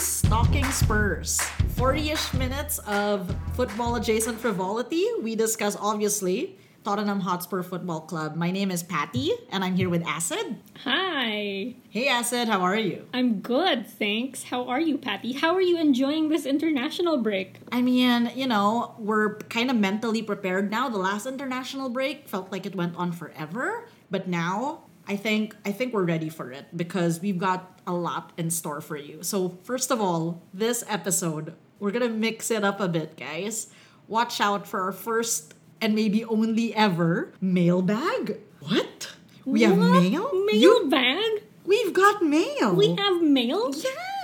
Stalking Spurs. 40 ish minutes of football adjacent frivolity. We discuss, obviously, Tottenham Hotspur Football Club. My name is Patty, and I'm here with Acid. Hi. Hey, Acid, how are you? I'm good, thanks. How are you, Patty? How are you enjoying this international break? I mean, you know, we're kind of mentally prepared now. The last international break felt like it went on forever, but now I think I think we're ready for it because we've got a lot in store for you. So, first of all, this episode, we're going to mix it up a bit, guys. Watch out for our first and maybe only ever mailbag. What? We have What? mail? Mail You- bag? We've got mail. We have mail?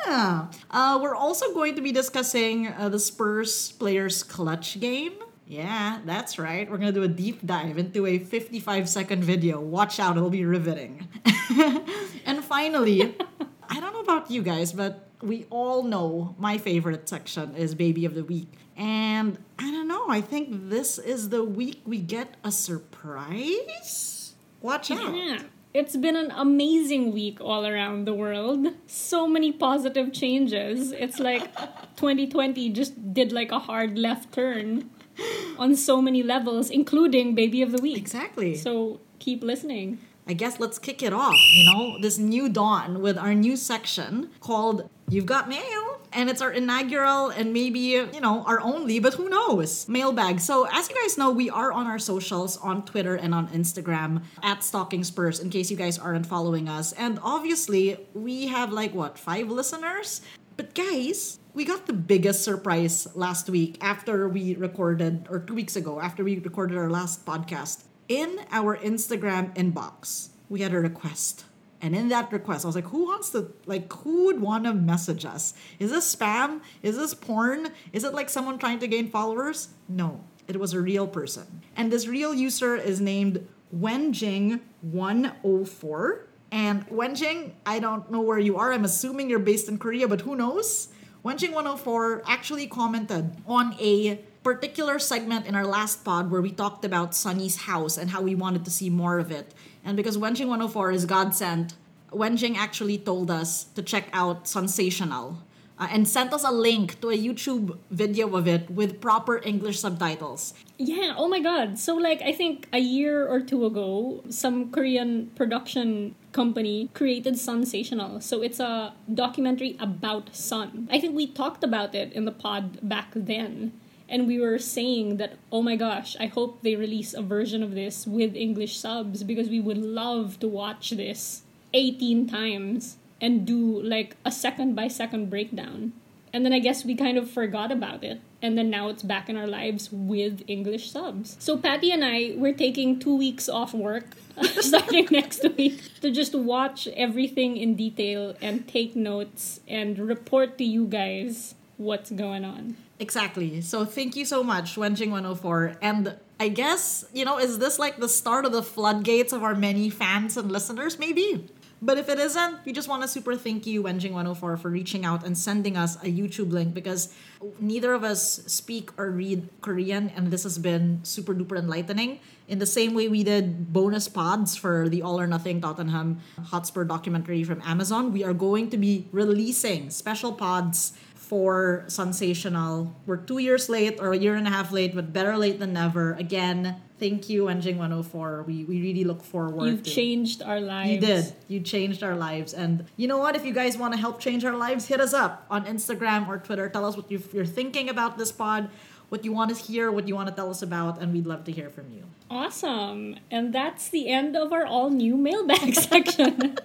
Yeah. Uh, we're also going to be discussing uh, the Spurs players clutch game. Yeah, that's right. We're going to do a deep dive into a 55 second video. Watch out, it'll be riveting. and finally, I don't know about you guys, but we all know my favorite section is Baby of the Week. And I don't know, I think this is the week we get a surprise. Watch out. Yeah. It's been an amazing week all around the world. So many positive changes. It's like 2020 just did like a hard left turn on so many levels, including Baby of the Week. Exactly. So keep listening. I guess let's kick it off, you know, this new dawn with our new section called You've Got Mail. And it's our inaugural and maybe, you know, our only, but who knows, mailbag. So, as you guys know, we are on our socials on Twitter and on Instagram at Stalking Spurs in case you guys aren't following us. And obviously, we have like what, five listeners? But guys, we got the biggest surprise last week after we recorded, or two weeks ago, after we recorded our last podcast. In our Instagram inbox, we had a request. And in that request, I was like, who wants to, like, who would want to message us? Is this spam? Is this porn? Is it like someone trying to gain followers? No, it was a real person. And this real user is named Wenjing104. And Wenjing, I don't know where you are. I'm assuming you're based in Korea, but who knows? Wenjing104 actually commented on a particular segment in our last pod where we talked about Sunny's house and how we wanted to see more of it. And because Wenjing104 is God sent, Wenjing actually told us to check out Sensational uh, and sent us a link to a YouTube video of it with proper English subtitles. Yeah, oh my god. So like I think a year or two ago, some Korean production company created Sensational. So it's a documentary about Sun. I think we talked about it in the pod back then. And we were saying that, oh my gosh, I hope they release a version of this with English subs because we would love to watch this 18 times and do like a second by second breakdown. And then I guess we kind of forgot about it. And then now it's back in our lives with English subs. So Patty and I, we're taking two weeks off work starting next week to just watch everything in detail and take notes and report to you guys what's going on. Exactly. So thank you so much, Wenjing104. And I guess, you know, is this like the start of the floodgates of our many fans and listeners? Maybe. But if it isn't, we just want to super thank you, Wenjing104, for reaching out and sending us a YouTube link because neither of us speak or read Korean, and this has been super duper enlightening. In the same way we did bonus pods for the All or Nothing Tottenham Hotspur documentary from Amazon, we are going to be releasing special pods for Sensational. We're two years late or a year and a half late, but better late than never. Again, thank you, Wenjing104. We, we really look forward You've to changed our lives. you did. You changed our lives. And you know what? If you guys want to help change our lives, hit us up on Instagram or Twitter. Tell us what you- you're thinking about this pod, what you want to hear, what you want to tell us about, and we'd love to hear from you. Awesome. And that's the end of our all new mailbag section.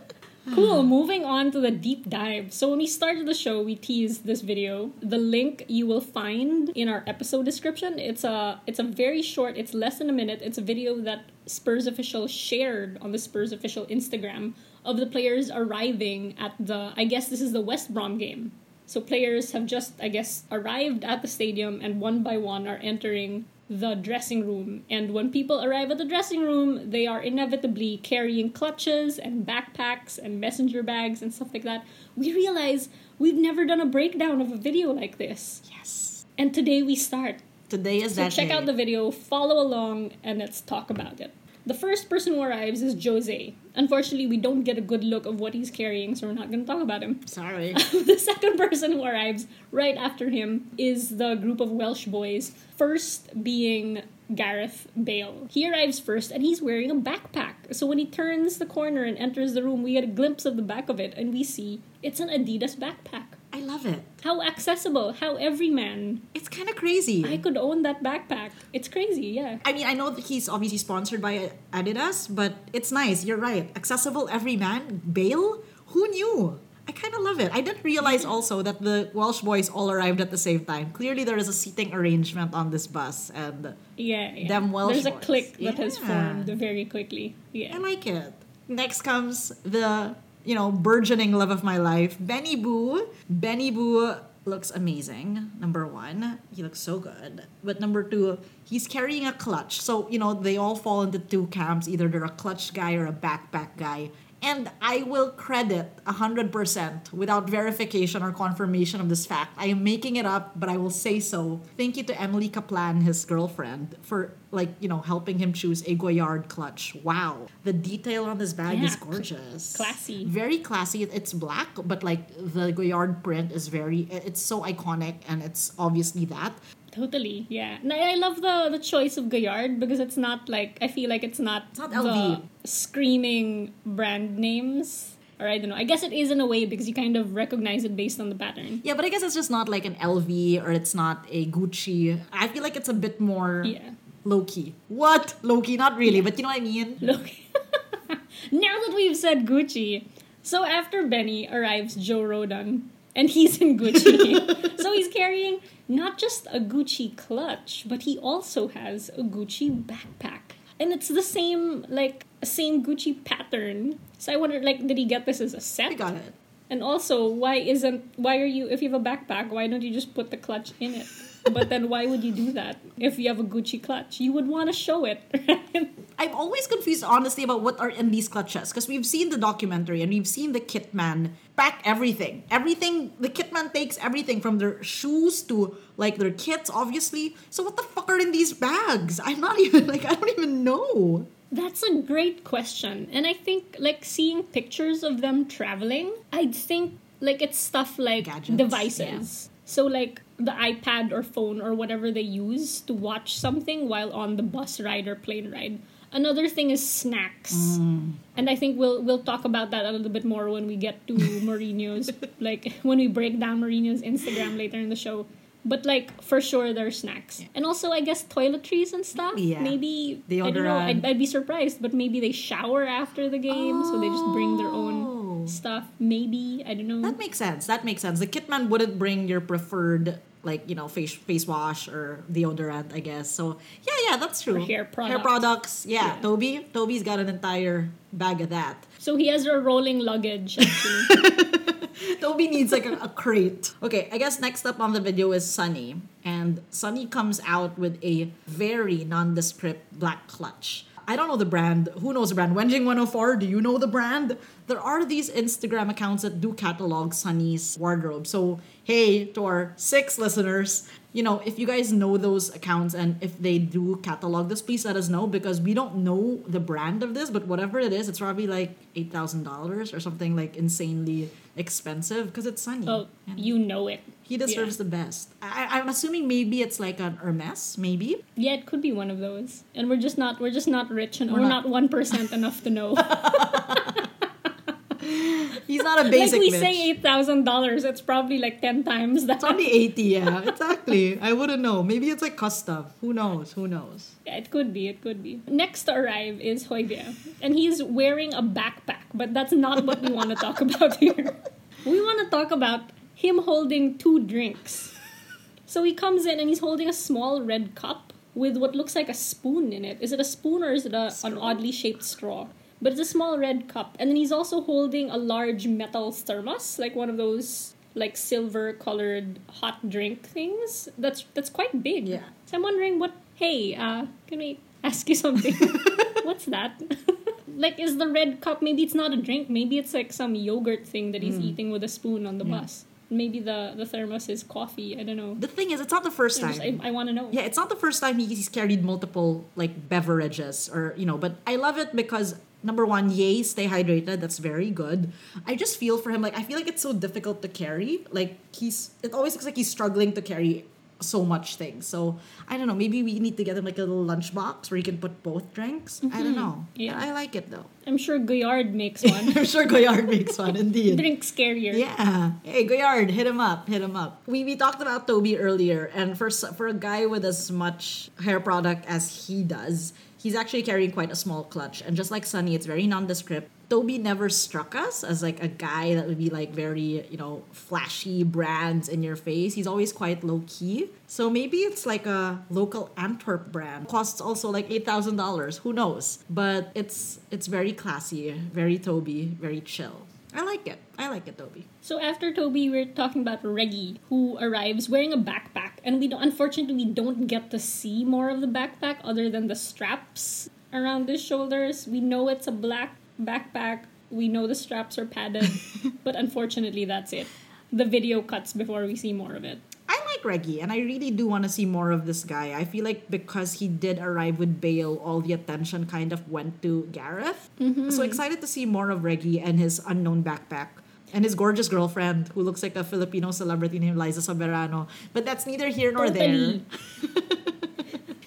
Cool. Hmm. Moving on to the deep dive. So, when we started the show, we teased this video. The link you will find in our episode description. It's a it's a very short, it's less than a minute. It's a video that Spurs official shared on the Spurs official Instagram of the players arriving at the I guess this is the West Brom game. So players have just, I guess, arrived at the stadium and one by one are entering the dressing room. And when people arrive at the dressing room, they are inevitably carrying clutches and backpacks and messenger bags and stuff like that. We realize we've never done a breakdown of a video like this. Yes. And today we start. Today is So that check day. out the video, follow along, and let's talk about it. The first person who arrives is Jose. Unfortunately, we don't get a good look of what he's carrying, so we're not going to talk about him. Sorry. the second person who arrives right after him is the group of Welsh boys. First being Gareth Bale. He arrives first and he's wearing a backpack. So when he turns the corner and enters the room, we get a glimpse of the back of it and we see it's an Adidas backpack. I love it. How accessible, how everyman. It's kind of crazy. I could own that backpack. It's crazy, yeah. I mean, I know that he's obviously sponsored by Adidas, but it's nice. You're right. Accessible every man. Bale? Who knew? I kind of love it. I didn't realize also that the Welsh boys all arrived at the same time. Clearly, there is a seating arrangement on this bus, and Yeah, yeah. Them Welsh There's a boys. clique that has formed very quickly. Yeah. I like it. Next comes the, you know, burgeoning love of my life, Benny Boo. Benny Boo looks amazing. Number one, he looks so good. But number two, he's carrying a clutch. So, you know, they all fall into two camps. Either they're a clutch guy or a backpack guy. And I will credit 100% without verification or confirmation of this fact. I am making it up, but I will say so. Thank you to Emily Kaplan, his girlfriend, for like, you know, helping him choose a Goyard clutch. Wow. The detail on this bag Yeah, is gorgeous. classy. Very classy. It's black, but like the Goyard print is very it's so iconic and it's obviously that. Totally, yeah. And I I love the the choice of Goyard because it's not like I feel like it's not, It's not the LV. screaming brand names. Or I don't know. I guess it is in a way because you kind of recognize it based on the pattern. Yeah, but I guess it's just not like an LV or it's not a Gucci. I feel like it's a bit more Yeah. low key. What? Low key? Not really, but you know what I mean? Look. now that we've said Gucci, so after Benny arrives Joe Rodon, and he's in Gucci. so he's carrying not just a Gucci clutch, but he also has a Gucci backpack. And it's the same, like, same Gucci pattern. So I wonder, like, did he get this as a set? I got it. And also, why isn't why are you if you have a backpack, why don't you just put the clutch in it? But then why would you do that if you have a Gucci clutch? You would want to show it. I'm always confused, honestly, about what are in these clutches because we've seen the documentary and we've seen the Kitman pack everything. Everything, the Kitman takes everything from their shoes to like their kits, obviously. So what the fuck are in these bags? I'm not even like I don't even know. That's a great question. And I think like seeing pictures of them traveling, I'd think like it's stuff like Gadgets, devices. So like the iPad or phone or whatever they use to watch something while on the bus ride or plane ride. Another thing is snacks. Mm. And I think we'll we'll talk about that a little bit more when we get to Mourinho's like when we break down Mourinho's Instagram later in the show. But like for sure there are snacks. And also I guess toiletries and stuff. Yeah. Maybe I don't know. I'd, um, I'd be surprised, but maybe they shower after the game, so they just bring their Oh. own stuff. Maybe I don't know. That makes sense. That makes sense. The kitman wouldn't bring your preferred like you know face face wash or deodorant, I guess. So yeah, yeah, that's true. hair Hair products. products. Yeah, Yeah. Toby. Toby's got an entire bag of that. so he has a rolling luggage. Actually, Toby needs like a, a crate. Okay, I guess next up on the video is Sunny. And Sunny comes out with a very nondescript black clutch. I don't know the brand. Who knows the brand? Wenjing104, do you know the brand? There are these Instagram accounts that do catalog Sunny's wardrobe. So, hey, to our six listeners, you know, if you guys know those accounts and if they do catalog this, please let us know because we don't know the brand of this, but whatever it is, it's probably like $8,000 or something like insanely expensive because it's Sunny. oh, you know it. he deserves the best. I, I'm assuming maybe it's like an Hermes, maybe. Yeah, it could be one of those, and we're just not we're just not rich and We're we're, not- not one percent enough to know. He's not a basic. like we bitch. say eight thousand dollars, it's probably like ten times that. It's only 80, yeah, exactly. I wouldn't know. Maybe it's like custom. Who knows? Who knows? Yeah, it could be. It could be. Next to arrive is Højbjerg, and he's wearing a backpack. But that's not what we want to talk about here. We want to talk about him holding two drinks. So he comes in and he's holding a small red cup with what looks like a spoon in it. Is it a spoon or is it a, an oddly shaped straw? But it's a small red cup, and then he's also holding a large metal thermos, like one of those like silver colored hot drink things. That's that's quite big. Yeah. So I'm wondering what. Hey, uh, can we ask you something? What's that? like, is the red cup? Maybe it's not a drink. Maybe it's like some yogurt thing that he's eating with a spoon on the. Yeah. bus. maybe the the thermos is coffee. I don't know. The thing is, it's not the first time. just, I, I want to know. Yeah, it's not the first time he's carried multiple like beverages or you know, but I love it because number one, yay, stay hydrated. That's very good. I just feel for him like I feel like it's so difficult to carry. Like he's it always looks like he's struggling to carry so much things. So I don't know. Maybe we need to get him like a little lunchbox where he can put both drinks. I don't mm-hmm. know. Yeah. I like it though. I'm sure Goyard makes one. I'm sure Goyard makes one indeed. Drink scarier. Yeah. Hey, Goyard, hit him up. Hit him up. We we talked about Toby earlier, and for for a guy with as much hair product as he does, he's actually carrying quite a small clutch. And just like Sunny, it's very nondescript. Toby never struck us as like a guy that would be like very you know flashy brands in your face. He's always quite low key. So maybe it's like a local Antwerp brand. Costs also like eight thousand dollars. Who knows? But it's it's very classy, very Toby, very chill. I like it. I like it, Toby. So after Toby, we're talking about Reggie, who arrives wearing a backpack, and we don't. Unfortunately, we don't get to see more of the backpack other than the straps around his shoulders. We know it's a black backpack. We know the straps are padded, but unfortunately, that's it. The video cuts before we see more of it. Like Reggie, and I really do want to see more of this guy. I feel like because he did arrive with Bale, all the attention kind of went to Gareth. Mm-hmm. So excited to see more of Reggie and his unknown backpack. And his gorgeous girlfriend, who looks like a Filipino celebrity named Liza Soberano. But that's neither here nor Totally. there.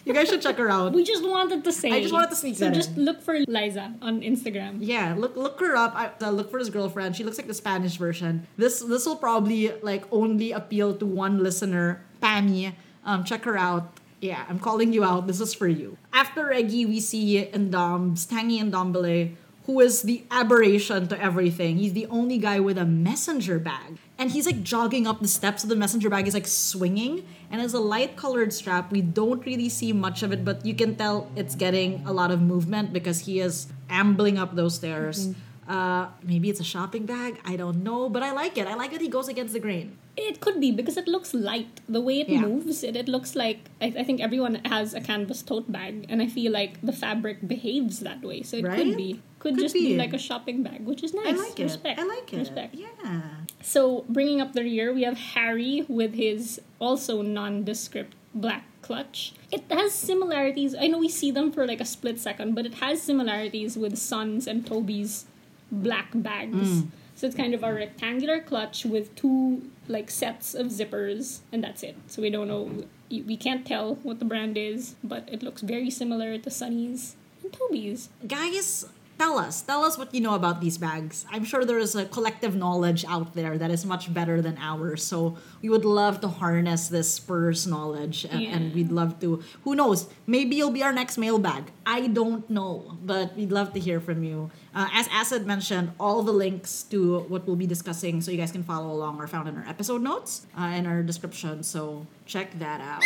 You guys should check her out. We just wanted to say. I just wanted to sneak So that just in. look for Liza on Instagram. Yeah, look look her up. I, uh, look for his girlfriend. She looks like the Spanish version. This this will probably like only appeal to one listener, Pammy. Um, check her out. Yeah, I'm calling you out. This is for you. After Reggie, we see Ndombs, Tanguy Ndombele, who is the aberration to everything. He's the only guy with a messenger bag. And he's like jogging up the steps of the messenger bag. He's like swinging. And it's a light colored strap. We don't really see much of it, but you can tell it's getting a lot of movement because he is ambling up those stairs. Uh, maybe it's a shopping bag. I don't know, but I like it. I like that he goes against the grain. It could be because it looks light. The way it Yeah. moves, it, it looks like I, I think everyone has a canvas tote bag, and I feel like the fabric behaves that way. So it Right? could be, could, Could just be. be. like a shopping bag, which is nice. I like it. I like it. Respect. Yeah. So bringing up the rear, we have Harry with his also nondescript black clutch. It has similarities. I know we see them for like a split second, but it has similarities with Son's and Toby's black bags. Mm. So it's kind of a rectangular clutch with two like sets of zippers, and that's it. So we don't know. We can't tell what the brand is, but it looks very similar to Sunny's and Toby's. Guys, tell us. Tell us what you know about these bags. I'm sure there is a collective knowledge out there that is much better than ours. So we would love to harness this Spurs knowledge and, and we'd love to. Who knows? Maybe you'll be our next mailbag. I don't know, but we'd love to hear from you. Uh, as Acid mentioned, all the links to what we'll be discussing so you guys can follow along are found in our episode notes uh, in our description. So check that out.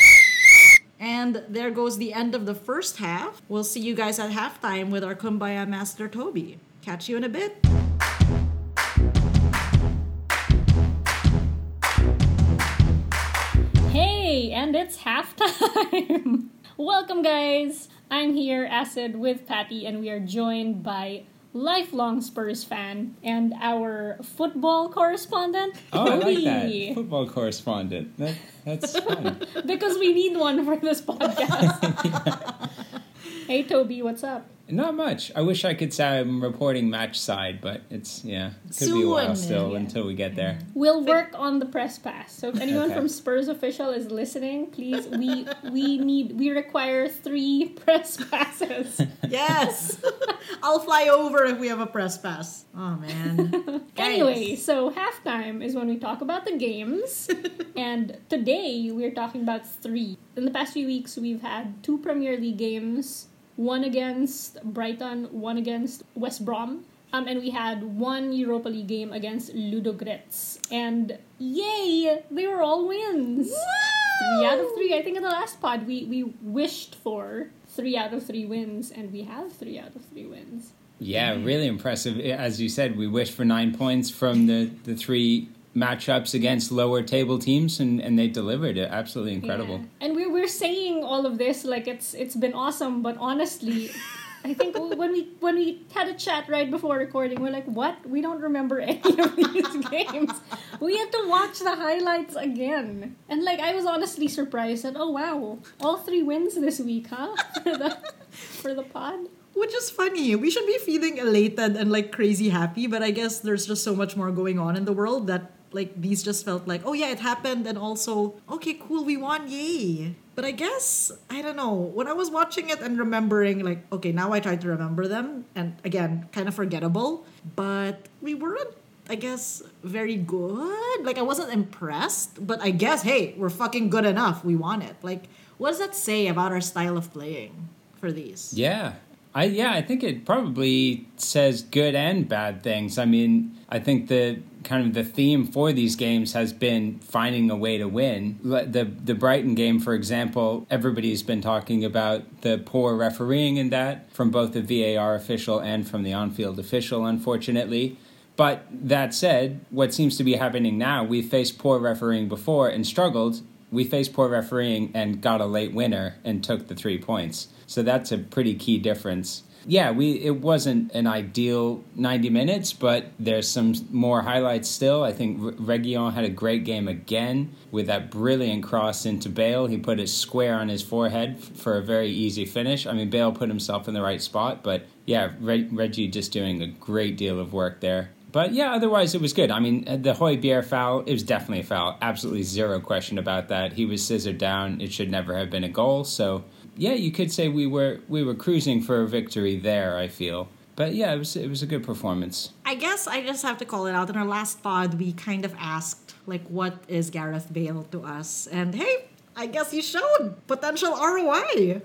And there goes the end of the first half. We'll see you guys at halftime with our Kumbaya Master Toby. Catch you in a bit. Hey, and it's halftime! Welcome, guys! I'm here, Acid, with Patty, and we are joined by lifelong Spurs fan and our football correspondent, Oh, I like Toby. that. Football correspondent. That, that's fun. Because we need one for this podcast. hey, Toby, what's up? Not much. I wish I could say I'm reporting match side, but it's, yeah, it could be a while still Yeah. until we get there. We'll work on the press pass. So if anyone Okay. from Spurs official is listening, please we we need we require three press passes. Yes! I'll fly over if we have a press pass. Oh, man. Anyway, so halftime is when we talk about the games. and today we're talking about three. In the past few weeks, we've had two Premier League games one against Brighton, one against West Brom. Um, and we had one Europa League game against Ludogorets. And yay! They were all wins! Three out of three. I think in the last pod we, we wished for three out of three wins, and we have three out of three wins. Yeah, really impressive. As you said, we wish for nine points from the, the three matchups against lower table teams, and, and they delivered it. Absolutely incredible. Yeah. And we're we're saying all of this like it's it's been awesome, but honestly, I think when we when we had a chat right before recording, we're like, "What? We don't remember any of these games. We had to watch the highlights again." And like, I was honestly surprised that, oh wow, all three wins this week, huh? For the for the pod. Which is funny. We should be feeling elated and like crazy happy, but I guess there's just so much more going on in the world that like these just felt like, oh yeah, it happened, and also, okay, cool, we won, yay. But I guess, I don't know, when I was watching it and remembering, like, okay, now I try to remember them, and again, kind of forgettable, but we weren't, I guess, very good. Like, I wasn't impressed, but I guess, hey, we're fucking good enough. We won it. Like, what does that say about our style of playing for these? Yeah. I yeah, I think it probably says good and bad things. I mean, I think the kind of the theme for these games has been finding a way to win. The the Brighton game, for example, everybody's been talking about the poor refereeing in that from both the VAR official and from the on-field official, unfortunately. But that said, what seems to be happening now, we faced poor refereeing before and struggled. We faced poor refereeing and got a late winner and took the three points. So that's a pretty key difference. Yeah, we it wasn't an ideal 90 minutes, but there's some more highlights still. I think Reguilón had a great game again with that brilliant cross into Bale. He put it square on his forehead for a very easy finish. I mean, Bale put himself in the right spot, but yeah, Reggie just doing a great deal of work there. But yeah, otherwise it was good. I mean, uh, the Højbjerg foul, it was definitely a foul. Absolutely zero question about that. He was scissored down. It should never have been a goal. So yeah, you could say we were we were cruising for a victory there. I feel. But yeah, it was it was a good performance. I guess I just have to call it out. In our last pod, we kind of asked like, "What is Gareth Bale to us?" And hey, I guess he showed potential ROI.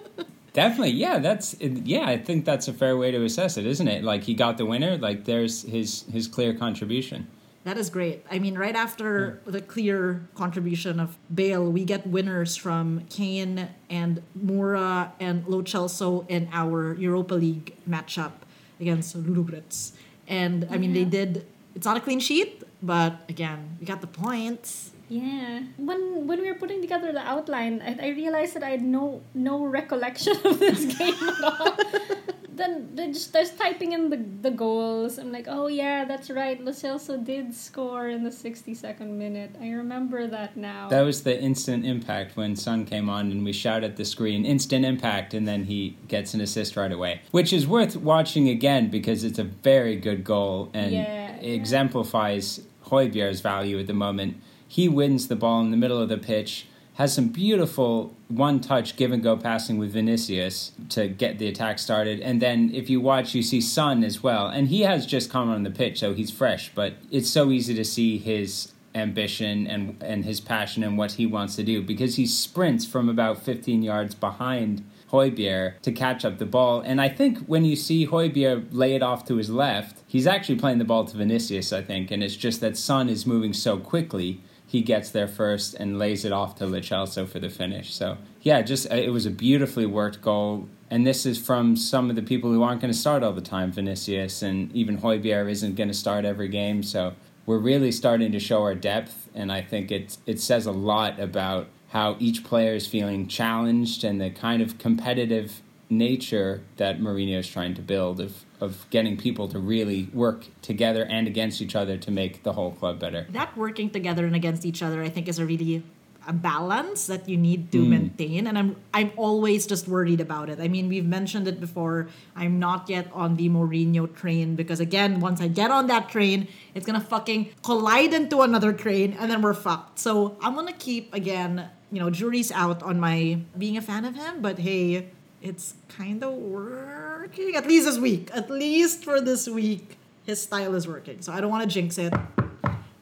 Definitely, yeah. That's yeah. I think that's a fair way to assess it, isn't it? Like he got the winner. Like there's his his clear contribution. That is great. I mean, right after the clear contribution of Bale, we get winners from Kane and Moura and Lo Celso in our Europa League matchup against Ludogorets. And I mean, yeah. they did. It's not a clean sheet, but again, we got the points. Yeah. When when we were putting together the outline, I, I realized that I had no no recollection of this game at all then they just starts typing in the, the goals. I'm like, oh yeah, that's right. Lo Celso did score in the 62nd minute. I remember that now. That was the instant impact when Sun came on and we shout at the screen, instant impact, and then he gets an assist right away, which is worth watching again because it's a very good goal and yeah, exemplifies yeah. Value at the moment. He wins the ball in the middle of the pitch has some beautiful one touch give and go passing with Vinicius to get the attack started. And then if you watch, you see Sun as well. And he has just come on the pitch, so he's fresh, but it's so easy to see his ambition and, and his passion and what he wants to do because he sprints from about 15 yards behind Højbjerg to catch up the ball. And I think when you see Højbjerg lay it off to his left, he's actually playing the ball to Vinicius, I think. And it's just that Sun is moving so quickly he gets there first and lays it off to Lo Celso for the finish. So yeah, just uh, it was a beautifully worked goal. And this is from some of the people who aren't going to start all the time. Vinicius and even Højbjerg isn't going to start every game. So we're really starting to show our depth, and I think it it says a lot about how each player is feeling challenged and the kind of competitive nature that Mourinho is trying to build of of getting people to really work together and against each other to make the whole club better. That working together and against each other, I think, is a really a balance that you need to mm. maintain and I'm I'm always just worried about it. I mean, we've mentioned it before. I'm not yet on the Mourinho train because again, once I get on that train, it's going to fucking collide into another train and then we're fucked. So, I'm going to keep again, you know, jury's out on my being a fan of him, but hey, it's kind of working. At least this week. At least for this week, his style is working. So I don't want to jinx it,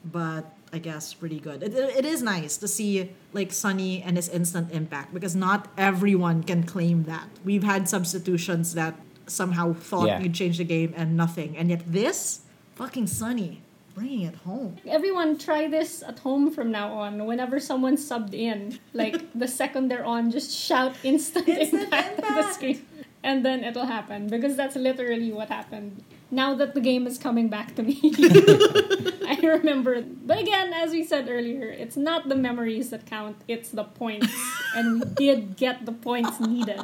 but I guess pretty good. It, it, is nice to see like Sunny and his instant impact because not everyone can claim that. We've had substitutions that somehow thought yeah. you'd change the game and nothing, and yet this fucking Sonny bringing it home. Everyone try this at home from now on. Whenever someone subbed in, like the second they're on, just shout instant, instant impact, impact. the screen. and then it'll happen because that's literally what happened. Now that the game is coming back to me, I remember. But again, as we said earlier, it's not the memories that count; it's the points, and we did get the points needed.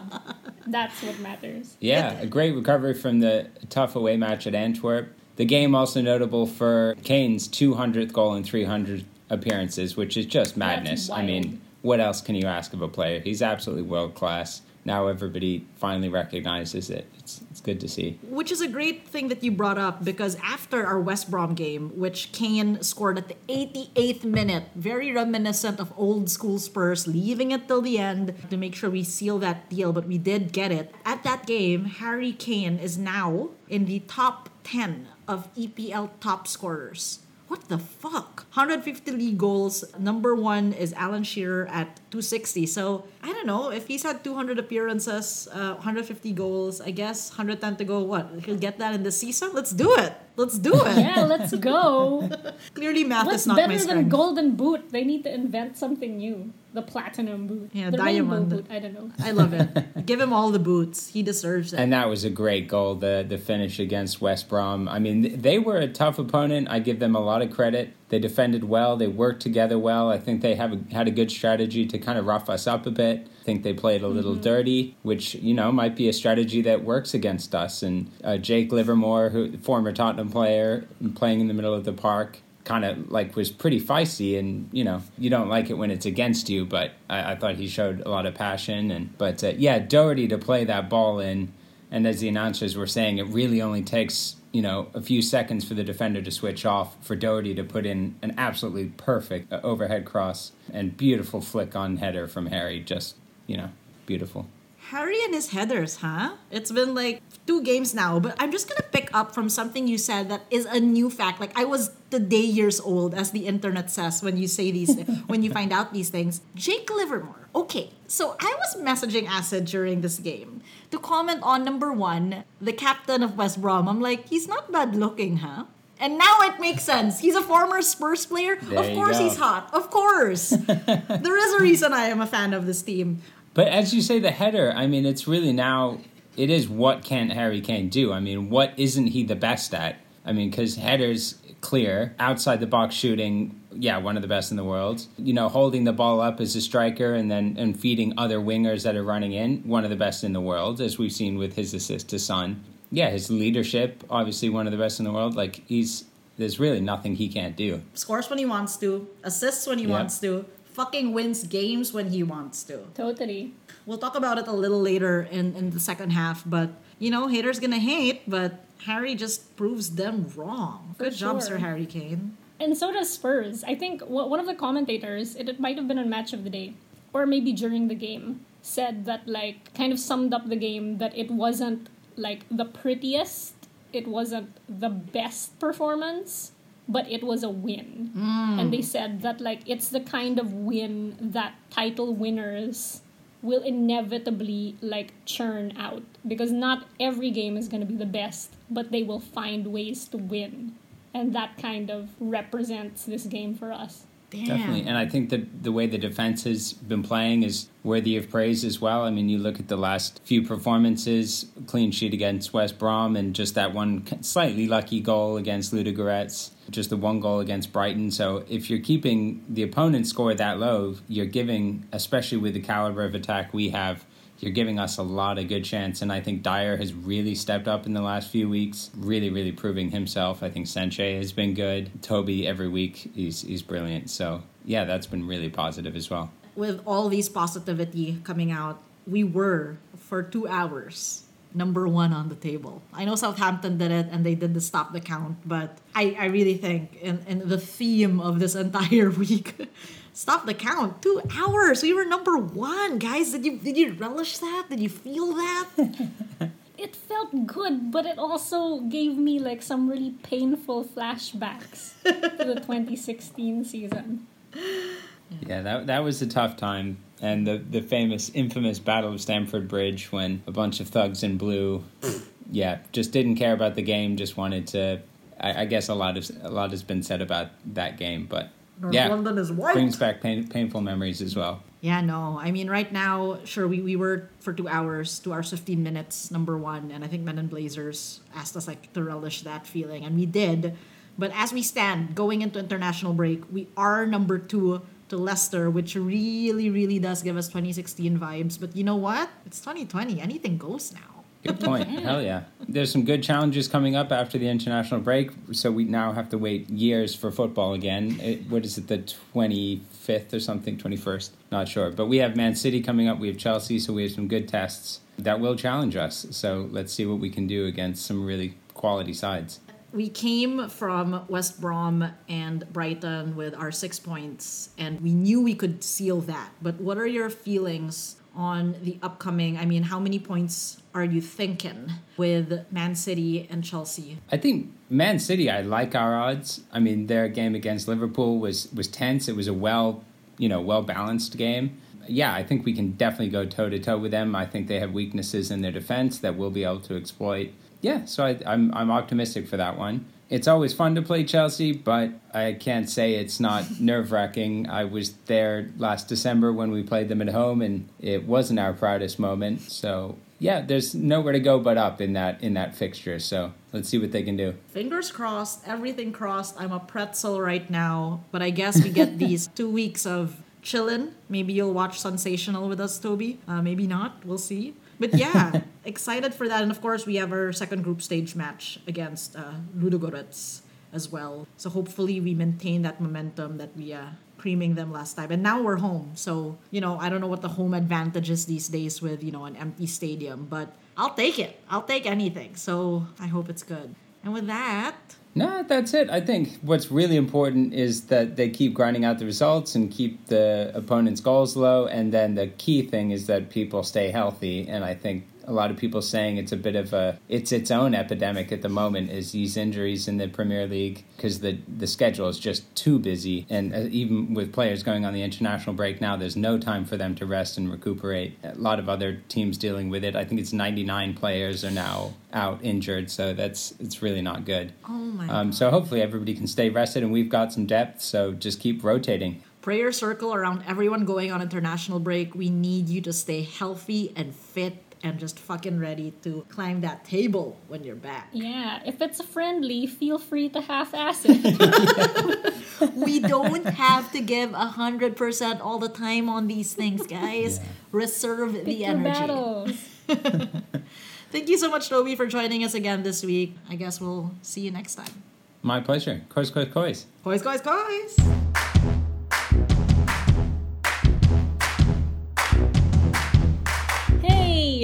That's what matters. Yeah, a great recovery from the tough away match at Antwerp. The game also notable for Kane's 200th goal in 300 appearances, which is just madness. I mean, what else can you ask of a player? He's absolutely world class now everybody finally recognizes it. It's, it's good to see. Which is a great thing that you brought up because after our West Brom game, which Kane scored at the 88th minute, very reminiscent of old school Spurs, leaving it till the end to make sure we seal that deal, but we did get it. At that game, Harry Kane is now in the top 10 of EPL top scorers what the fuck? 150 league goals. Number one is Alan Shearer at 260. So I don't know if he's had 200 appearances, uh, 150 goals. I guess 110 to go. What he'll get that in the season? Let's do it. Let's do it. yeah, let's go. Clearly, math What's is not better my than. Golden Boot? They need to invent something new. The platinum boot. Yeah, the diamond. boot. I don't know. I love it. Give him all the boots. He deserves it. And that was a great goal, the the finish against West Brom. I mean, they were a tough opponent. I give them a lot of credit. They defended well. They worked together well. I think they have a, had a good strategy to kind of rough us up a bit. I think they played a little mm-hmm. dirty, which you know might be a strategy that works against us. And uh, Jake Livermore, who former Tottenham player, playing in the middle of the park, kind of like was pretty feisty and you know you don't like it when it's against you but I, I thought he showed a lot of passion and but uh, yeah Doherty to play that ball in and as the announcers were saying it really only takes you know a few seconds for the defender to switch off for Doherty to put in an absolutely perfect uh, overhead cross and beautiful flick on header from Harry just you know beautiful Harry and his headers, huh? It's been like two games now, but I'm just gonna pick up from something you said that is a new fact. Like I was today years old, as the internet says when you say these, when you find out these things. Jake Livermore. Okay, so I was messaging Acid during this game to comment on number one, the captain of West Brom. I'm like, he's not bad looking, huh? And now it makes sense. He's a former Spurs player. There of course he's hot. Of course. there is a reason I am a fan of this team. But as you say, the header, I mean, it's really now, it is what can Harry Kane do? I mean, what isn't he the best at? I mean, because headers clear, outside the box shooting, yeah, one of the best in the world. You know, holding the ball up as a striker and then and feeding other wingers that are running in, one of the best in the world, as we've seen with his assist to Son. Yeah, his leadership, obviously one of the best in the world. Like he's there's really nothing he can't do. Scores when he wants to, assists when he yep. wants to, fucking wins games when he wants to. Totally. We'll talk about it a little later in, in the second half, but you know, haters gonna hate, but Harry just proves them wrong. For Good sure. job, Sir Harry Kane. And so does Spurs. I think one of the commentators, it, it might have been on Match of the Day, or maybe during the game, said that, like, kind of summed up the game that it wasn't, like, the prettiest, it wasn't the best performance, but it was a win. Mm. And they said that like it's the kind of win that title winners will inevitably like churn out because not every game is going to be the best, but they will find ways to win. And that kind of represents this game for us. Damn. Definitely. And I think that the way the defense has been playing is worthy of praise as well. I mean, you look at the last few performances, clean sheet against West Brom, and just that one slightly lucky goal against Ludogorets, just the one goal against Brighton. So if you're keeping the opponent's score that low, you're giving, especially with the caliber of attack we have, you're giving us a lot of good chance. And I think Dier has really stepped up in the last few weeks, really, really proving himself. I think Sanchez has been good. Toby every week, he's, he's brilliant. So, yeah, that's been really positive as well. With all these positivity coming out, we were, for two hours, number one on the table. I know Southampton did it and they did the stop the count, but I, I really think in, in the theme of this entire week Stop the count. Two hours. We were number one, guys. Did you did you relish that? Did you feel that? it felt good, but it also gave me like some really painful flashbacks to the 2016 season. Yeah, that that was a tough time. And the the famous infamous Battle of Stamford Bridge when a bunch of thugs in blue yeah, just didn't care about the game, just wanted to I, I guess a lot of a lot has been said about that game, but North yeah. London is white. Brings back pain, painful memories as well. Yeah, no. I mean, right now, sure, we, we were for two hours, two hours, 15 minutes, number one. And I think Men in Blazers asked us, like, to relish that feeling. And we did. But as we stand going into international break, we are number two to Leicester, which really, really does give us 2016 vibes. But you know what? It's 2020. Anything goes now. Good point. Hell yeah. There's some good challenges coming up after the international break, so we now have to wait years for football again. It, what is it, the 25th or something? 21st? Not sure. But we have Man City coming up, we have Chelsea, so we have some good tests that will challenge us. So let's see what we can do against some really quality sides. We came from West Brom and Brighton with our six points, and we knew we could seal that. But what are your feelings on the upcoming? I mean, how many points are you thinking with Man City and Chelsea? I think Man City, I like our odds. I mean, their game against Liverpool was was tense. It was a well, you know, well balanced game. Yeah, I think we can definitely go toe to toe with them. I think they have weaknesses in their defense that we'll be able to exploit. Yeah, so I, I'm I'm optimistic for that one it's always fun to play Chelsea, but I can't say it's not nerve wracking. I was there last December when we played them at home, and it wasn't our proudest moment. So yeah, there's nowhere to go but up in that in that fixture. So let's see what they can do. Fingers crossed, everything crossed. I'm a pretzel right now, but I guess we get these two weeks of chillin'. Maybe you'll watch Sensational with us, Toby. Uh, maybe not. We'll see. But yeah, excited for that. And of course, we have our second group stage match against uh, Ludogorets as well. So hopefully, we maintain that momentum that we uh, creaming them last time. And now we're home. So, you know, I don't know what the home advantage is these days with, you know, an empty stadium, but I'll take it. I'll take anything. So I hope it's good. And with that, no, that's it. I think what's really important is that they keep grinding out the results and keep the opponent's goals low. And then the key thing is that people stay healthy. And I think a lot of people saying it's a bit of a it's its own epidemic at the moment is these injuries in the Premier League because the the schedule is just too busy. And uh, even with players going on the international break now there's no time for them to rest and recuperate. A lot of other teams dealing with it. I think it's 99 players are now out injured so that's it's really not good. Oh my um, so hopefully everybody can stay rested and we've got some depth so just keep rotating. Prayer circle around everyone going on international break. We need you to stay healthy and fit and just fucking ready to climb that table when you're back. Yeah, if it's friendly, feel free to half-ass it. we don't have to give a hundred percent all the time on these things, guys. Yeah. Reserve Pick the energy. Thank you so much, Toby, for joining us again this week. I guess we'll see you next time. My pleasure. Cois, cois, cois. Cois, cois,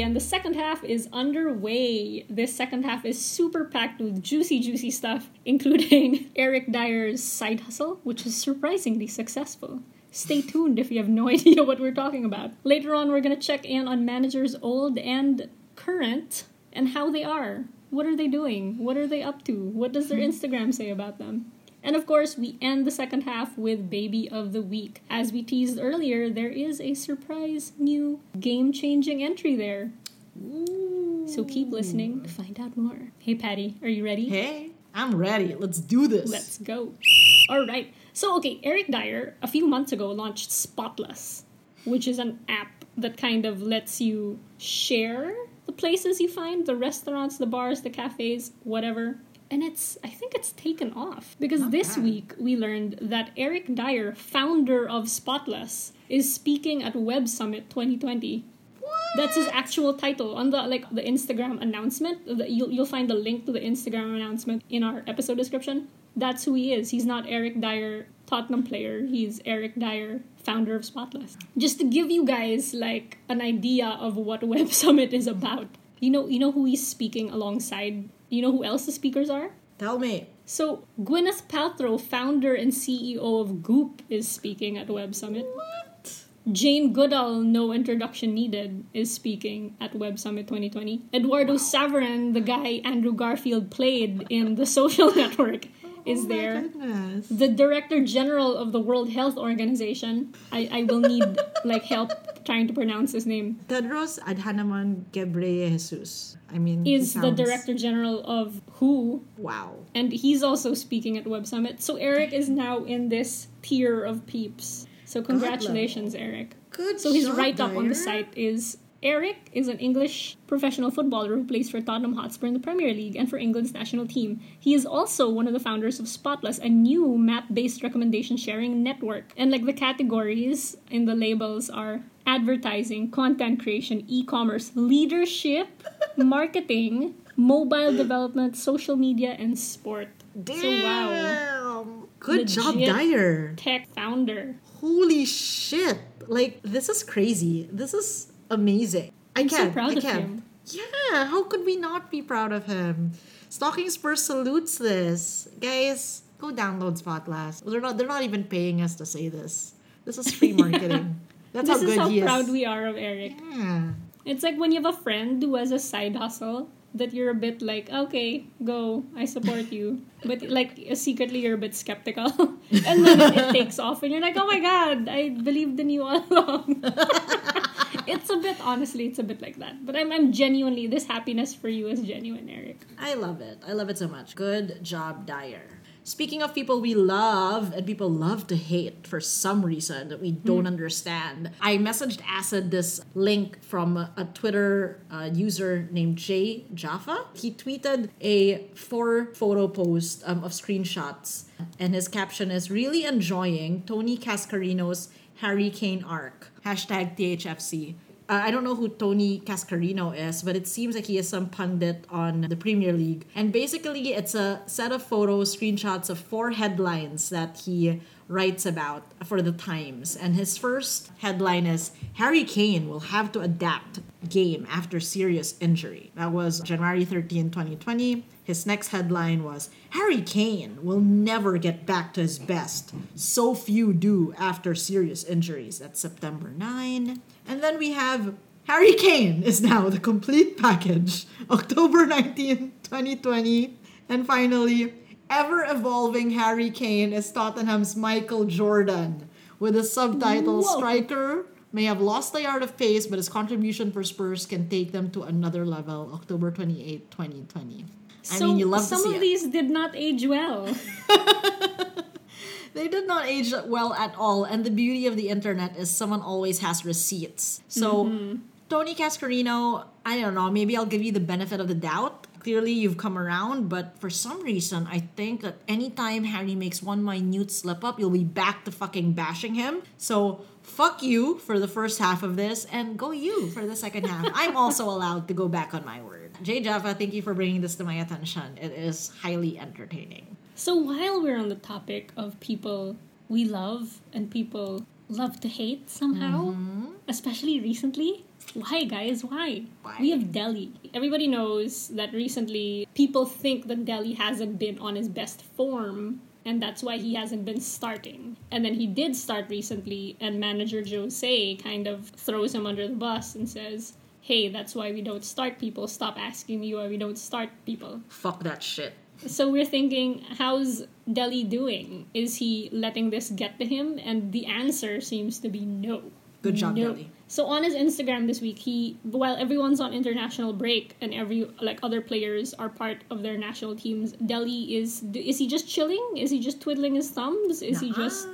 and the second half is underway. This second half is super packed with juicy, juicy stuff, including Eric Dier's side hustle, which is surprisingly successful. Stay tuned if you have no idea what we're talking about. Later on, we're going to check in on managers old and current and how they are. What are they doing? What are they up to? What does their. Instagram say about them? And of course, we end the second half with Baby of the Week. As we teased earlier, there is a surprise new game changing entry there. Ooh. So keep listening to find out more. Hey, Patty, are you ready? Hey, I'm ready. Let's do this. Let's go. All right. So, okay, Eric Dier a few months ago launched Spotless, which is an app that kind of lets you share the places you find the restaurants, the bars, the cafes, whatever and it's I think it's taken off because Not this bad. week we learned that Eric Dier, founder of Spotless, is speaking at Web Summit 2020. What? That's his actual title on the like the Instagram announcement. The, you'll you'll find the link to the Instagram announcement in our episode description. That's who he is. He's not Eric Dier, Tottenham player. He's Eric Dier, founder of Spotless. Just to give you guys like an idea of what Web Summit is about. You know, you know who he's speaking alongside you know who else the speakers are? Tell me. So, Gwyneth Paltrow, founder and CEO of Goop, is speaking at Web Summit. What? Jane Goodall, no introduction needed, is speaking at Web Summit 2020. Eduardo wow. Saverin, the guy Andrew Garfield played in The Social Network, is oh there. Goodness. The Director General of the World Health Organization. I, I will need like help trying to pronounce his name. Tedros Adhanom Ghebreyesus. I mean, is sounds... the Director General of WHO. Wow. And he's also speaking at Web Summit. So Eric is now in this tier of peeps. So congratulations, Eric. Good So his write up on the site is Eric is an English professional footballer who plays for Tottenham Hotspur in the Premier League and for England's national team. He is also one of the founders of Spotless, a new map-based recommendation sharing network. And like the categories in the labels are advertising, content creation, e-commerce, leadership, marketing, mobile development, social media, and sport. Damn. So wow. Good job, Dier. Tech founder. Holy shit. Like, this is crazy. This is amazing. I I'm so can't. proud I can't. him. Yeah, how could we not be proud of him? Stalking Spurs salutes this. Guys, go download Spotless. They're not they're not even paying us to say this. This is free marketing. That's this how is good how he proud is. we are of Eric. yeah. It's like when you have a friend who has a side hustle that you're a bit like, okay, go, I support you. But like secretly you're a bit skeptical. and then it, it takes off and you're like, oh my god, I believed in you all along. It's a bit, honestly, it's a bit like that. But I'm, I'm genuinely, this happiness for you is genuine, Eric. I love it. I love it so much. Good job, Dier. Speaking of people we love and people love to hate for some reason that we don't understand, I messaged Acid this link from a, a Twitter uh, user named Jay Jaffa. He tweeted a four photo post um, of screenshots, and his caption is really enjoying Tony Cascarino's Harry Kane arc. Hashtag THFC. Uh, I don't know who Tony Cascarino is, but it seems like he is some pundit on the Premier League. And basically, it's a set of photos, screenshots of four headlines that he writes about for the Times. And his first headline is Harry Kane will have to adapt game after serious injury. That was January 13, 2020. His next headline was Harry Kane will never get back to his best. So few do after serious injuries. That's September 9. And then we have Harry Kane is now the complete package. October 19, 2020. And finally, ever evolving Harry Kane is Tottenham's Michael Jordan with the subtitle Whoa. Striker may have lost the yard of pace, but his contribution for Spurs can take them to another level. October 28, 2020. I So mean, you love some of it. these did not age well. They did not age well at all, and the beauty of the internet is someone always has receipts. So, mm-hmm. Tony Cascarino, I don't know, maybe I'll give you the benefit of the doubt. Clearly, you've come around, but for some reason, I think that anytime Harry makes one minute slip up, you'll be back to fucking bashing him. So, fuck you for the first half of this, and go you for the second half. I'm also allowed to go back on my word. Jay Jaffa, thank you for bringing this to my attention. It is highly entertaining. So while we're on the topic of people we love and people love to hate somehow, mm-hmm. especially recently, why guys, why? Why? We have Dele. Everybody knows that recently people think that Dele hasn't been on his best form and that's why he hasn't been starting. And then he did start recently and manager Jose kind of throws him under the bus and says, "Hey, that's why we don't start people. Stop asking me why we don't start people." Fuck that shit. So we're thinking, how's Dele doing? Is he letting this get to him? And the answer seems to be no. Good job, no. Dele. So on his Instagram this week, he while everyone's on international break and every like other players are part of their national teams, Dele is is he just chilling? Is he just twiddling his thumbs? Is he just.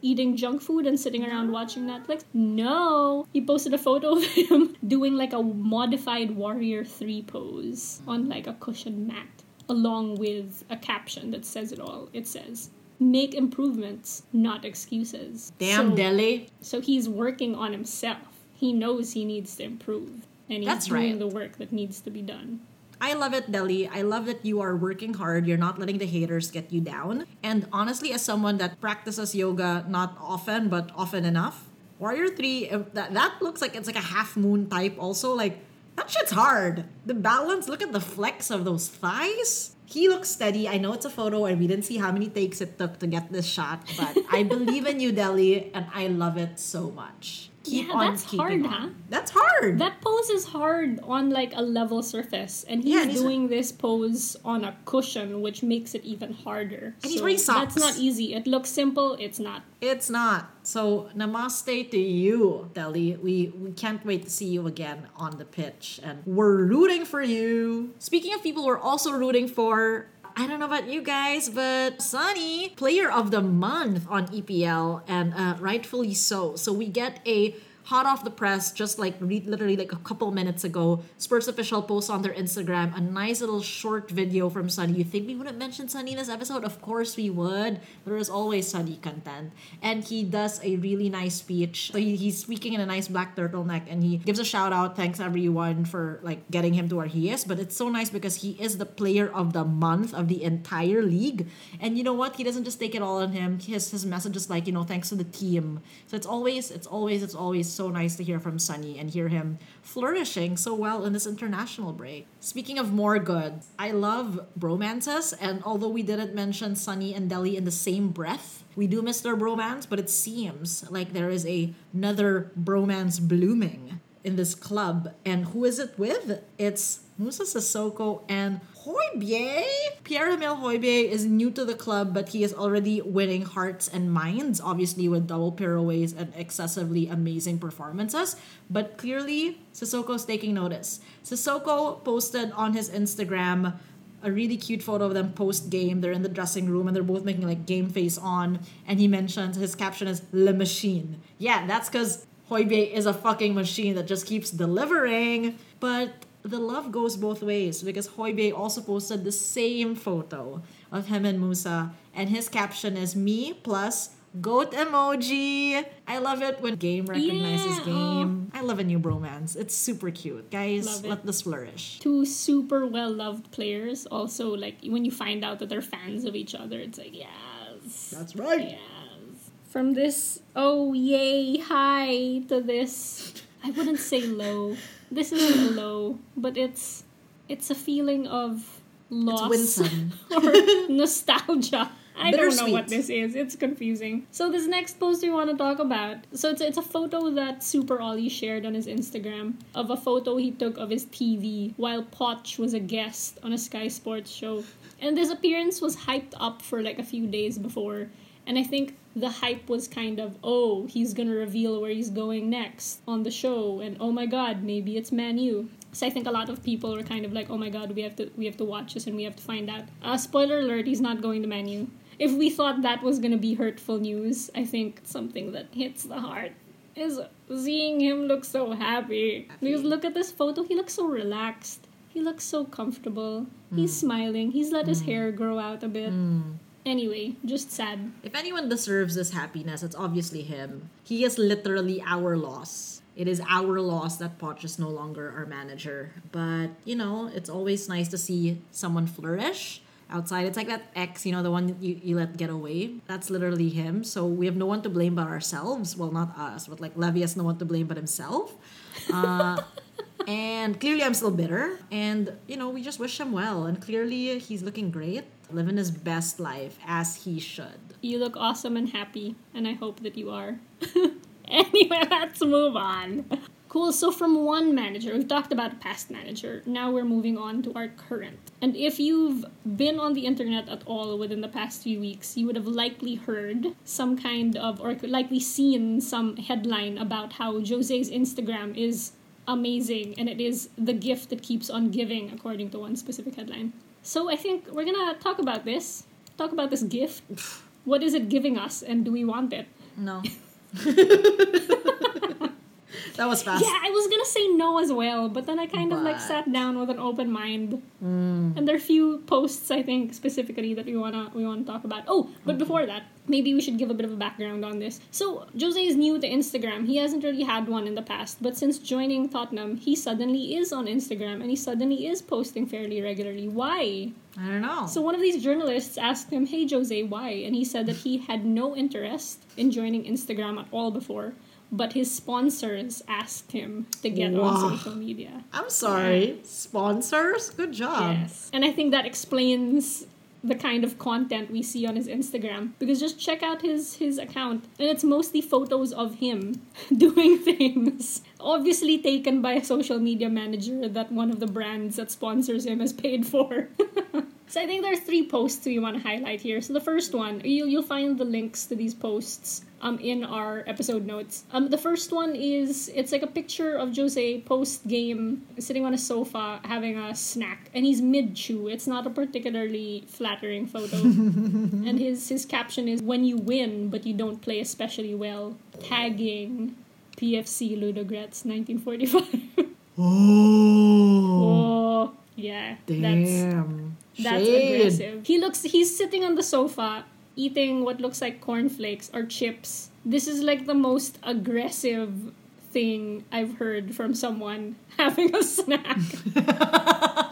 Eating junk food and sitting around watching Netflix? No. He posted a photo of him doing like a modified Warrior 3 pose on like a cushion mat, along with a caption that says it all. It says, Make improvements, not excuses. Damn, so, Dele. So he's working on himself. He knows he needs to improve. And he's That's doing right. the work that needs to be done. I love it, Dele. I love that you are working hard. You're not letting the haters get you down. And honestly, as someone that practices yoga not often, but often enough, Warrior 3, uh, that, that looks like it's like a half moon type also. Like, that shit's hard. The balance, look at the flex of those thighs. He looks steady. I know it's a photo and we didn't see how many takes it took to get this shot, but I believe in you, Dele, and I love it so much. Keep Yeah, on that's hard, on. huh? That's hard. That pose is hard on like a level surface, and he's Yeah, and he's- doing this pose on a cushion, which makes it even harder. And he's wearing That's not easy. It looks simple. It's not. It's not. So namaste to you, Dele. We we can't wait to see you again on the pitch, and we're rooting for you. Speaking of people we're also rooting for. I don't know about you guys, but Sonny, player of the month on EPL, and uh, rightfully so. So we get a hot off the press, just like re- literally like a couple minutes ago, Spurs official posts on their Instagram a nice little short video from Sonny. You think we wouldn't mention Sonny in this episode? Of course we would. There is always Sonny content, and he does a really nice speech. So he, he's speaking in a nice black turtleneck, and he gives a shout out, thanks everyone for like getting him to where he is. But it's so nice because he is the player of the month of the entire league, and you know what? He doesn't just take it all on him. His his message is like you know thanks to the team. So it's always it's always it's always so nice to hear from Sonny and hear him flourishing so well in this international break. Speaking of more good, I love bromances, and although we didn't mention Sonny and Dele in the same breath, we do miss their bromance, but it seems like there is a, another bromance blooming in this club. And who is it with? It's Moussa Sissoko and Højbjerg. Pierre Emile Højbjerg is new to the club, but he is already winning hearts and minds, obviously with double pirouettes and excessively amazing performances. But clearly, Sissoko's taking notice. Sissoko posted on his Instagram a really cute photo of them post game. They're in the dressing room and they're both making like game face on. And he mentions his caption is Le Machine. Yeah, that's because Højbjerg is a fucking machine that just keeps delivering. But the love goes both ways because Højbjerg also posted the same photo of him and Moussa, and his caption is me plus goat emoji. I love it when game recognizes Yeah, game. I love a new bromance. It's super cute. Guys, let this flourish. Two super well loved players. Also, like when you find out that they're fans of each other, it's like yes. That's right. Yes. From this oh yay high to this I wouldn't say low. This isn't low, but it's it's a feeling of loss or nostalgia. I don't know what this is. It's confusing. So this next post we want to talk about. So it's it's a photo that Super Ollie shared on his Instagram of a photo he took of his TV while Poch was a guest on a Sky Sports show. And this appearance was hyped up for like a few days before. And I think the hype was kind of, oh, he's gonna reveal where he's going next on the show, and oh my god, maybe it's Manu. So I think a lot of people were kind of like, oh my god, we have to we have to watch this and we have to find out. Uh, spoiler alert, he's not going to Manu. If we thought that was gonna be hurtful news, I think something that hits the heart is seeing him look so happy. Because look at this photo, he looks so relaxed. He looks so comfortable. He's mm. smiling. He's let his mm. hair grow out a bit. Mm. Anyway, just sad. If anyone deserves this happiness, it's obviously him. He is literally our loss. It is our loss that Poch is no longer our manager. But, you know, it's always nice to see someone flourish outside. It's like that ex, you know, the one you, you let get away. That's literally him. So we have no one to blame but ourselves. Well, not us, but like Levy has no one to blame but himself. Uh, and clearly I'm still bitter. And, you know, we just wish him well. And clearly he's looking great, living his best life as he should. You look awesome and happy, and I hope that you are. anyway, let's move on. Cool, so from one manager, we've talked about a past manager. Now we're moving on to our current. And if you've been on the internet at all within the past few weeks, you would have likely heard some kind of, or likely seen some headline about how Jose's Instagram is amazing and it is the gift that keeps on giving, according to one specific headline. So I think we're gonna talk about this. Talk about this gift. What is it giving us, and do we want it? No. that was fast. Yeah, I was gonna say no as well, but then I kind of like sat down with an open mind. Mm. And there are a few posts I think specifically that we wanna we wanna talk about. Oh, but mm-hmm. before that, maybe we should give a bit of a background on this. So Jose is new to Instagram. He hasn't really had one in the past, but since joining Tottenham, he suddenly is on Instagram and he suddenly is posting fairly regularly. Why? I don't know. So one of these journalists asked him, "Hey Jose, why?" And he said that he had no interest in joining Instagram at all before, but his sponsors asked him to get Wow. on social media. I'm sorry. Sponsors? Good job. Yes. And I think that explains the kind of content we see on his Instagram because just check out his his account and it's mostly photos of him doing things obviously taken by a social media manager that one of the brands that sponsors him has paid for so i think there are three posts we want to highlight here so the first one you'll, you'll find the links to these posts um, in our episode notes. Um, the first one is it's like a picture of Jose post game sitting on a sofa having a snack, and he's mid chew. It's not a particularly flattering photo, and his his caption is "When you win, but you don't play especially well." Tagging PFC Ludogorets 1945. Oh. oh, yeah. Damn. that's Shade. aggressive. He looks he's sitting on the sofa eating what looks like cornflakes or chips. This is like the most aggressive thing I've heard from someone having a snack.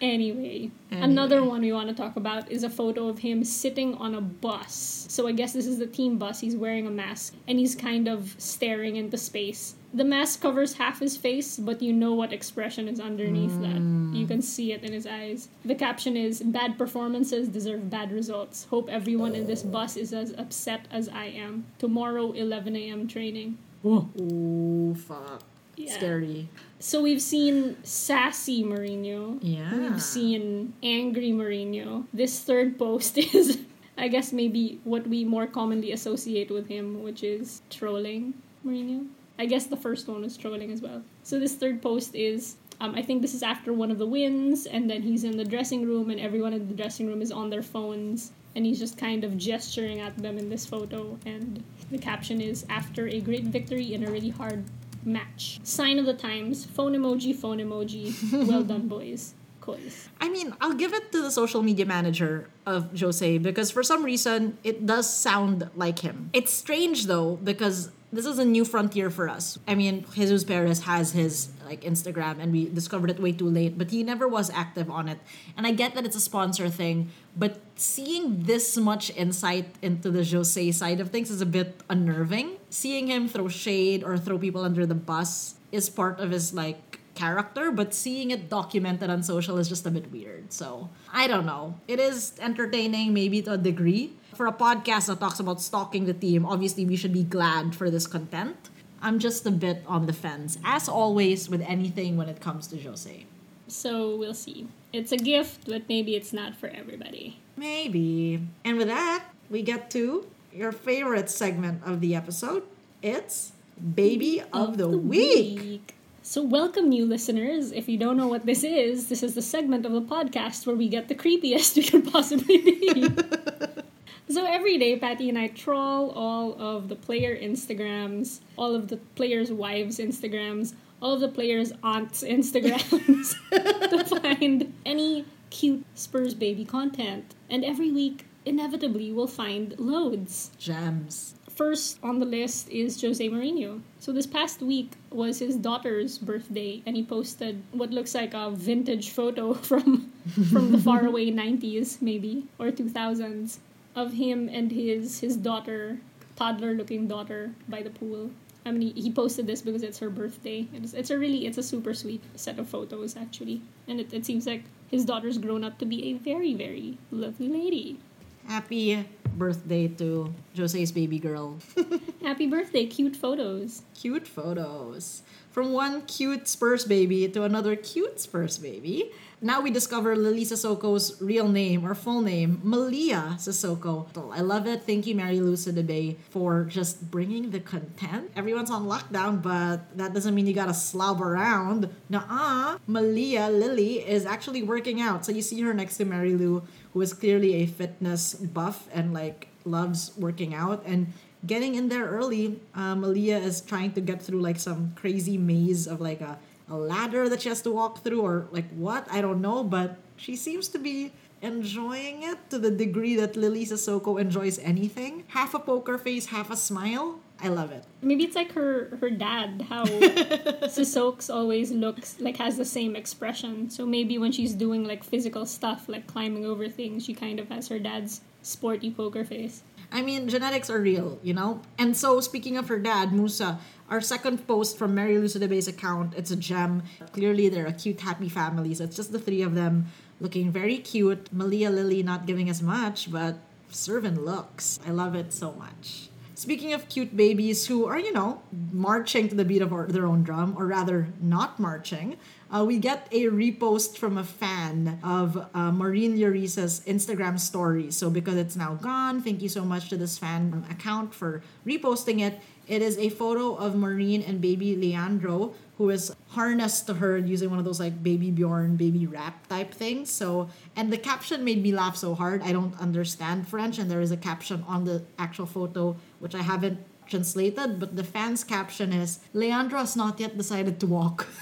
Anyway, another one we want to talk about is a photo of him sitting on a bus. So I guess this is the team bus. He's wearing a mask and he's kind of staring into space. The mask covers half his face, but you know what expression is underneath that. You hmm. can see it in his eyes. The caption is Bad performances deserve bad results. Hope everyone in this bus is as upset as I am. Tomorrow, 11 a.m. training. Ooh, fuck. Yeah. Scary. So we've seen sassy Mourinho. Yeah. We've seen angry Mourinho. This third post is, I guess, maybe what we more commonly associate with him, which is trolling Mourinho. I guess the first one was trolling as well. So this third post is, um, I think this is after one of the wins, and then he's in the dressing room, and everyone in the dressing room is on their phones, and he's just kind of gesturing at them in this photo. And the caption is, after a great victory in a really hard match. Sign of the times, phone emoji, phone emoji. well done, boys. Coys. I mean, I'll give it to the social media manager of Jose because for some reason it does sound like him. It's strange though because this is a new frontier for us. I mean, Jesus Perez has his like Instagram and we discovered it way too late, but he never was active on it. And I get that it's a sponsor thing, but seeing this much insight into the Jose side of things is a bit unnerving. Seeing him throw shade or throw people under the bus is part of his like character, but seeing it documented on social is just a bit weird. So I don't know. It is entertaining, maybe to a degree. For a podcast that talks about stalking the team, obviously we should be glad for this content. I'm just a bit on the fence, as always with anything when it comes to Jose. So we'll see. It's a gift, but maybe it's not for everybody. Maybe. And with that, we get to your favorite segment of the episode. It's Baby of the Week. So, welcome, new listeners. If you don't know what this is, this is the segment of the podcast where we get the creepiest we can possibly be. so, every day, Patty and I troll all of the player Instagrams, all of the players' wives' Instagrams, all of the players' aunts' Instagrams to find any cute Spurs baby content. And every week, inevitably, we'll find loads Gems. First on the list is Jose Mourinho. So this past week was his daughter's birthday, and he posted what looks like a vintage photo from from the faraway '90s, maybe or 2000s, of him and his his daughter, toddler-looking daughter, by the pool. I mean, he, he posted this because it's her birthday. It's, it's a really, it's a super sweet set of photos actually, and it, it seems like his daughter's grown up to be a very, very lovely lady. Happy birthday to Jose's baby girl. Happy birthday, cute photos. cute photos. From one cute Spurs baby to another cute Spurs baby. Now we discover Lily Sissoko's real name or full name, Malia Sissoko. I love it. Thank you, Mary Lou Sidibe, for just bringing the content. Everyone's on lockdown, but that doesn't mean you gotta slob around. Nuh-uh. Malia Lily is actually working out. So you see her next to Mary Lou, who is clearly a fitness buff and like loves working out. And getting in there early, uh, Malia is trying to get through like some crazy maze of like a, a ladder that she has to walk through or like what I don't know, but she seems to be enjoying it to the degree that Lily Sissoko enjoys anything. Half a poker face, half a smile. I love it. Maybe it's like her her dad, how Sissok's always looks like has the same expression. So maybe when she's doing like physical stuff, like climbing over things, she kind of has her dad's sporty poker face. I mean, genetics are real, you know? And so, speaking of her dad, Moussa, our second post from Mary Lou Sidibe's account, it's a gem. Clearly, they're a cute, happy family. So, it's just the three of them looking very cute. Malia Lily not giving as much, but servant looks. I love it so much. Speaking of cute babies who are, you know, marching to the beat of our, their own drum, or rather not marching, uh, we get a repost from a fan of uh, Marine Instagram story. So because it's now gone, thank you so much to this fan account for reposting it. It is a photo of Marine and baby Leandro, who is harnessed to her using one of those like baby Bjorn, baby rap type things. So, and the caption made me laugh so hard. I don't understand French, and there is a caption on the actual photo which I haven't translated, but the fans' caption is Leandro has not yet decided to walk.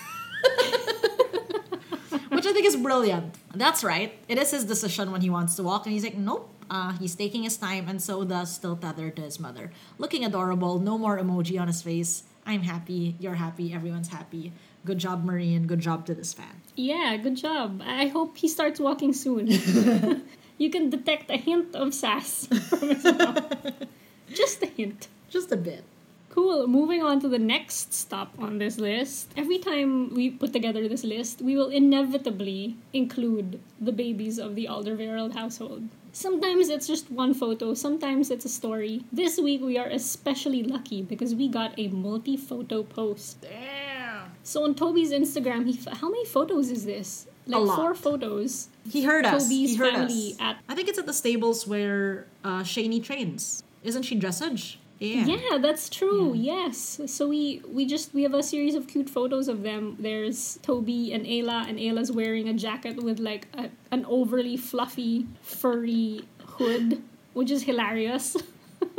Which I think is brilliant. That's right. It is his decision when he wants to walk, and he's like, nope. Uh, he's taking his time, and so does still tethered to his mother. Looking adorable, no more emoji on his face. I'm happy, you're happy, everyone's happy. Good job, Marine. Good job to this fan. Yeah, good job. I hope he starts walking soon. you can detect a hint of sass from his mouth. Just a hint. Just a bit. Cool. Moving on to the next stop on this list. Every time we put together this list, we will inevitably include the babies of the Alderweireld household. Sometimes it's just one photo, sometimes it's a story. This week we are especially lucky because we got a multi photo post. Damn. So on Toby's Instagram, he f- how many photos is this? Like lot. four photos. He heard us. Toby's he heard family us. at- I think it's at the stables where uh, Shani trains. Isn't she dressage? Yeah. Yeah, that's true. Yes. So we we just we have a series of cute photos of them. There's Toby and Ayla, and Ayla's wearing a jacket with like a, an overly fluffy, furry hood, which is hilarious.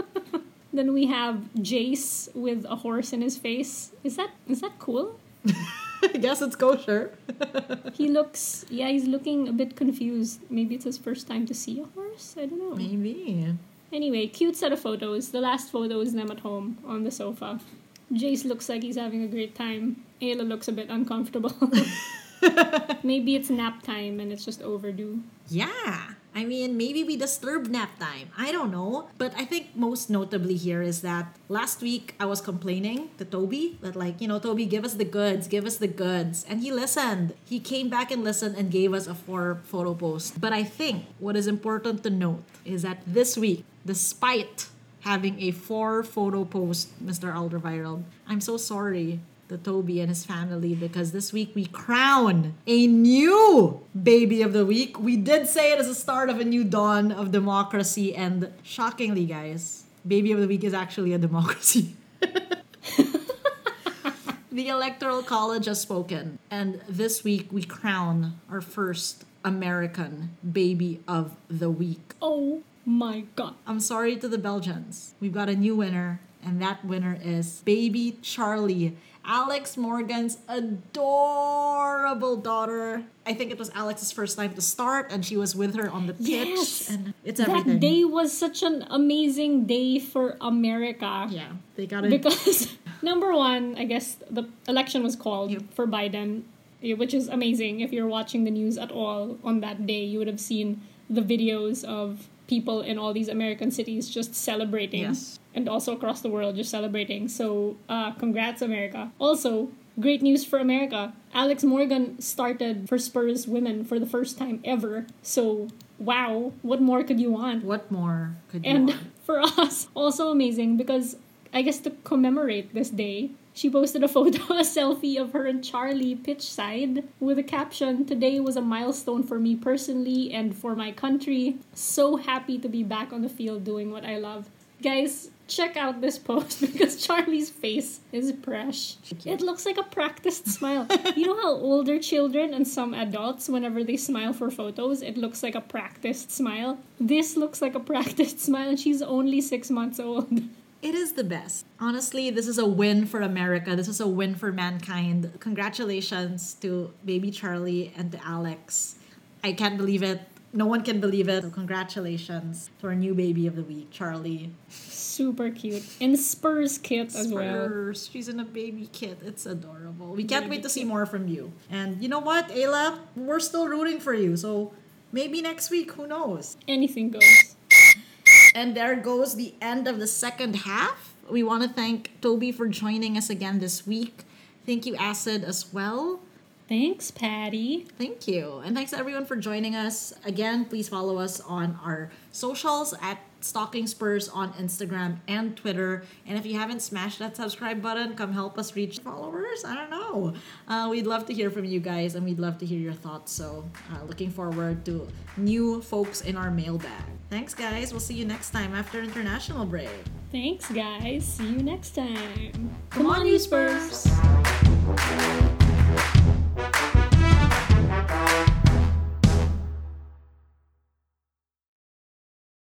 then we have Jace with a horse in his face. Is that is that cool? I guess it's kosher. He looks yeah, he's looking a bit confused. Maybe it's his first time to see a horse. I don't know. Maybe. Anyway, cute set of photos. The last photo is them at home on the sofa. Jace looks like he's having a great time. Ayla looks a bit uncomfortable. Maybe it's nap time and it's just overdue. Yeah. I mean, maybe we disturbed nap time. I don't know. But I think most notably here is that last week I was complaining to Toby that, like, you know, Toby, give us the goods, give us the goods. And he listened. He came back and listened and gave us a four photo post. But I think what is important to note is that this week, despite having a four photo post, Mr. Alderweireld, I'm so sorry to Toby and his family because this week we crown a new baby of the week. We did say it as the start of a new dawn of democracy, and shockingly, guys, baby of the week is actually a democracy. the Electoral College has spoken, and this week we crown our first American baby of the week. Oh my god. I'm sorry to the Belgians. We've got a new winner, and that winner is baby Charlie, Alex Morgan's adorable daughter. I think it was Alex's first time to start, and she was with her on the pitch, Yes. and it's That day was such an amazing day for America. yeah, they got it. Because number one, I guess the election was called Yep. for Biden, eh, which is amazing. If you're watching the news at all on that day, you would have seen the videos of people in all these American cities just celebrating. Yes. And also across the world just celebrating. So, uh, congrats, America. Also, great news for America. Alex Morgan started for Spurs women for the first time ever. So, wow, what more could you want? What more could you And want? for us, also amazing because I guess to commemorate this day, she posted a photo, a selfie of her and Charlie pitch side with a caption Today was a milestone for me personally and for my country. So happy to be back on the field doing what I love. Guys, check out this post because Charlie's face is fresh. It looks like a practiced smile. you know how older children and some adults, whenever they smile for photos, it looks like a practiced smile? This looks like a practiced smile, and she's only six months old. It is the best. Honestly, this is a win for America. This is a win for mankind. Congratulations to baby Charlie and to Alex. I can't believe it. No one can believe it. So congratulations to our new baby of the week, Charlie. Super cute. And Spurs kit as well. Spurs. She's in a baby kit. It's adorable. We can't Baby wait to see more from you. And you know what, Ayla? We're still rooting for you. So maybe next week, who knows? Anything goes. And there goes the end of the second half. We want to thank Toby for joining us again this week. Thank you, Acid, as well. Thanks, Patty. Thank you. And thanks everyone for joining us. Again, please follow us on our socials at Stalking Spurs on Instagram and Twitter. And if you haven't smashed that subscribe button, come help us reach followers. I don't know. Uh, we'd love to hear from you guys and we'd love to hear your thoughts. So, uh, looking forward to new folks in our mailbag. Thanks, guys. We'll see you next time after international break. Thanks, guys. See you next time. Come on, you Spurs.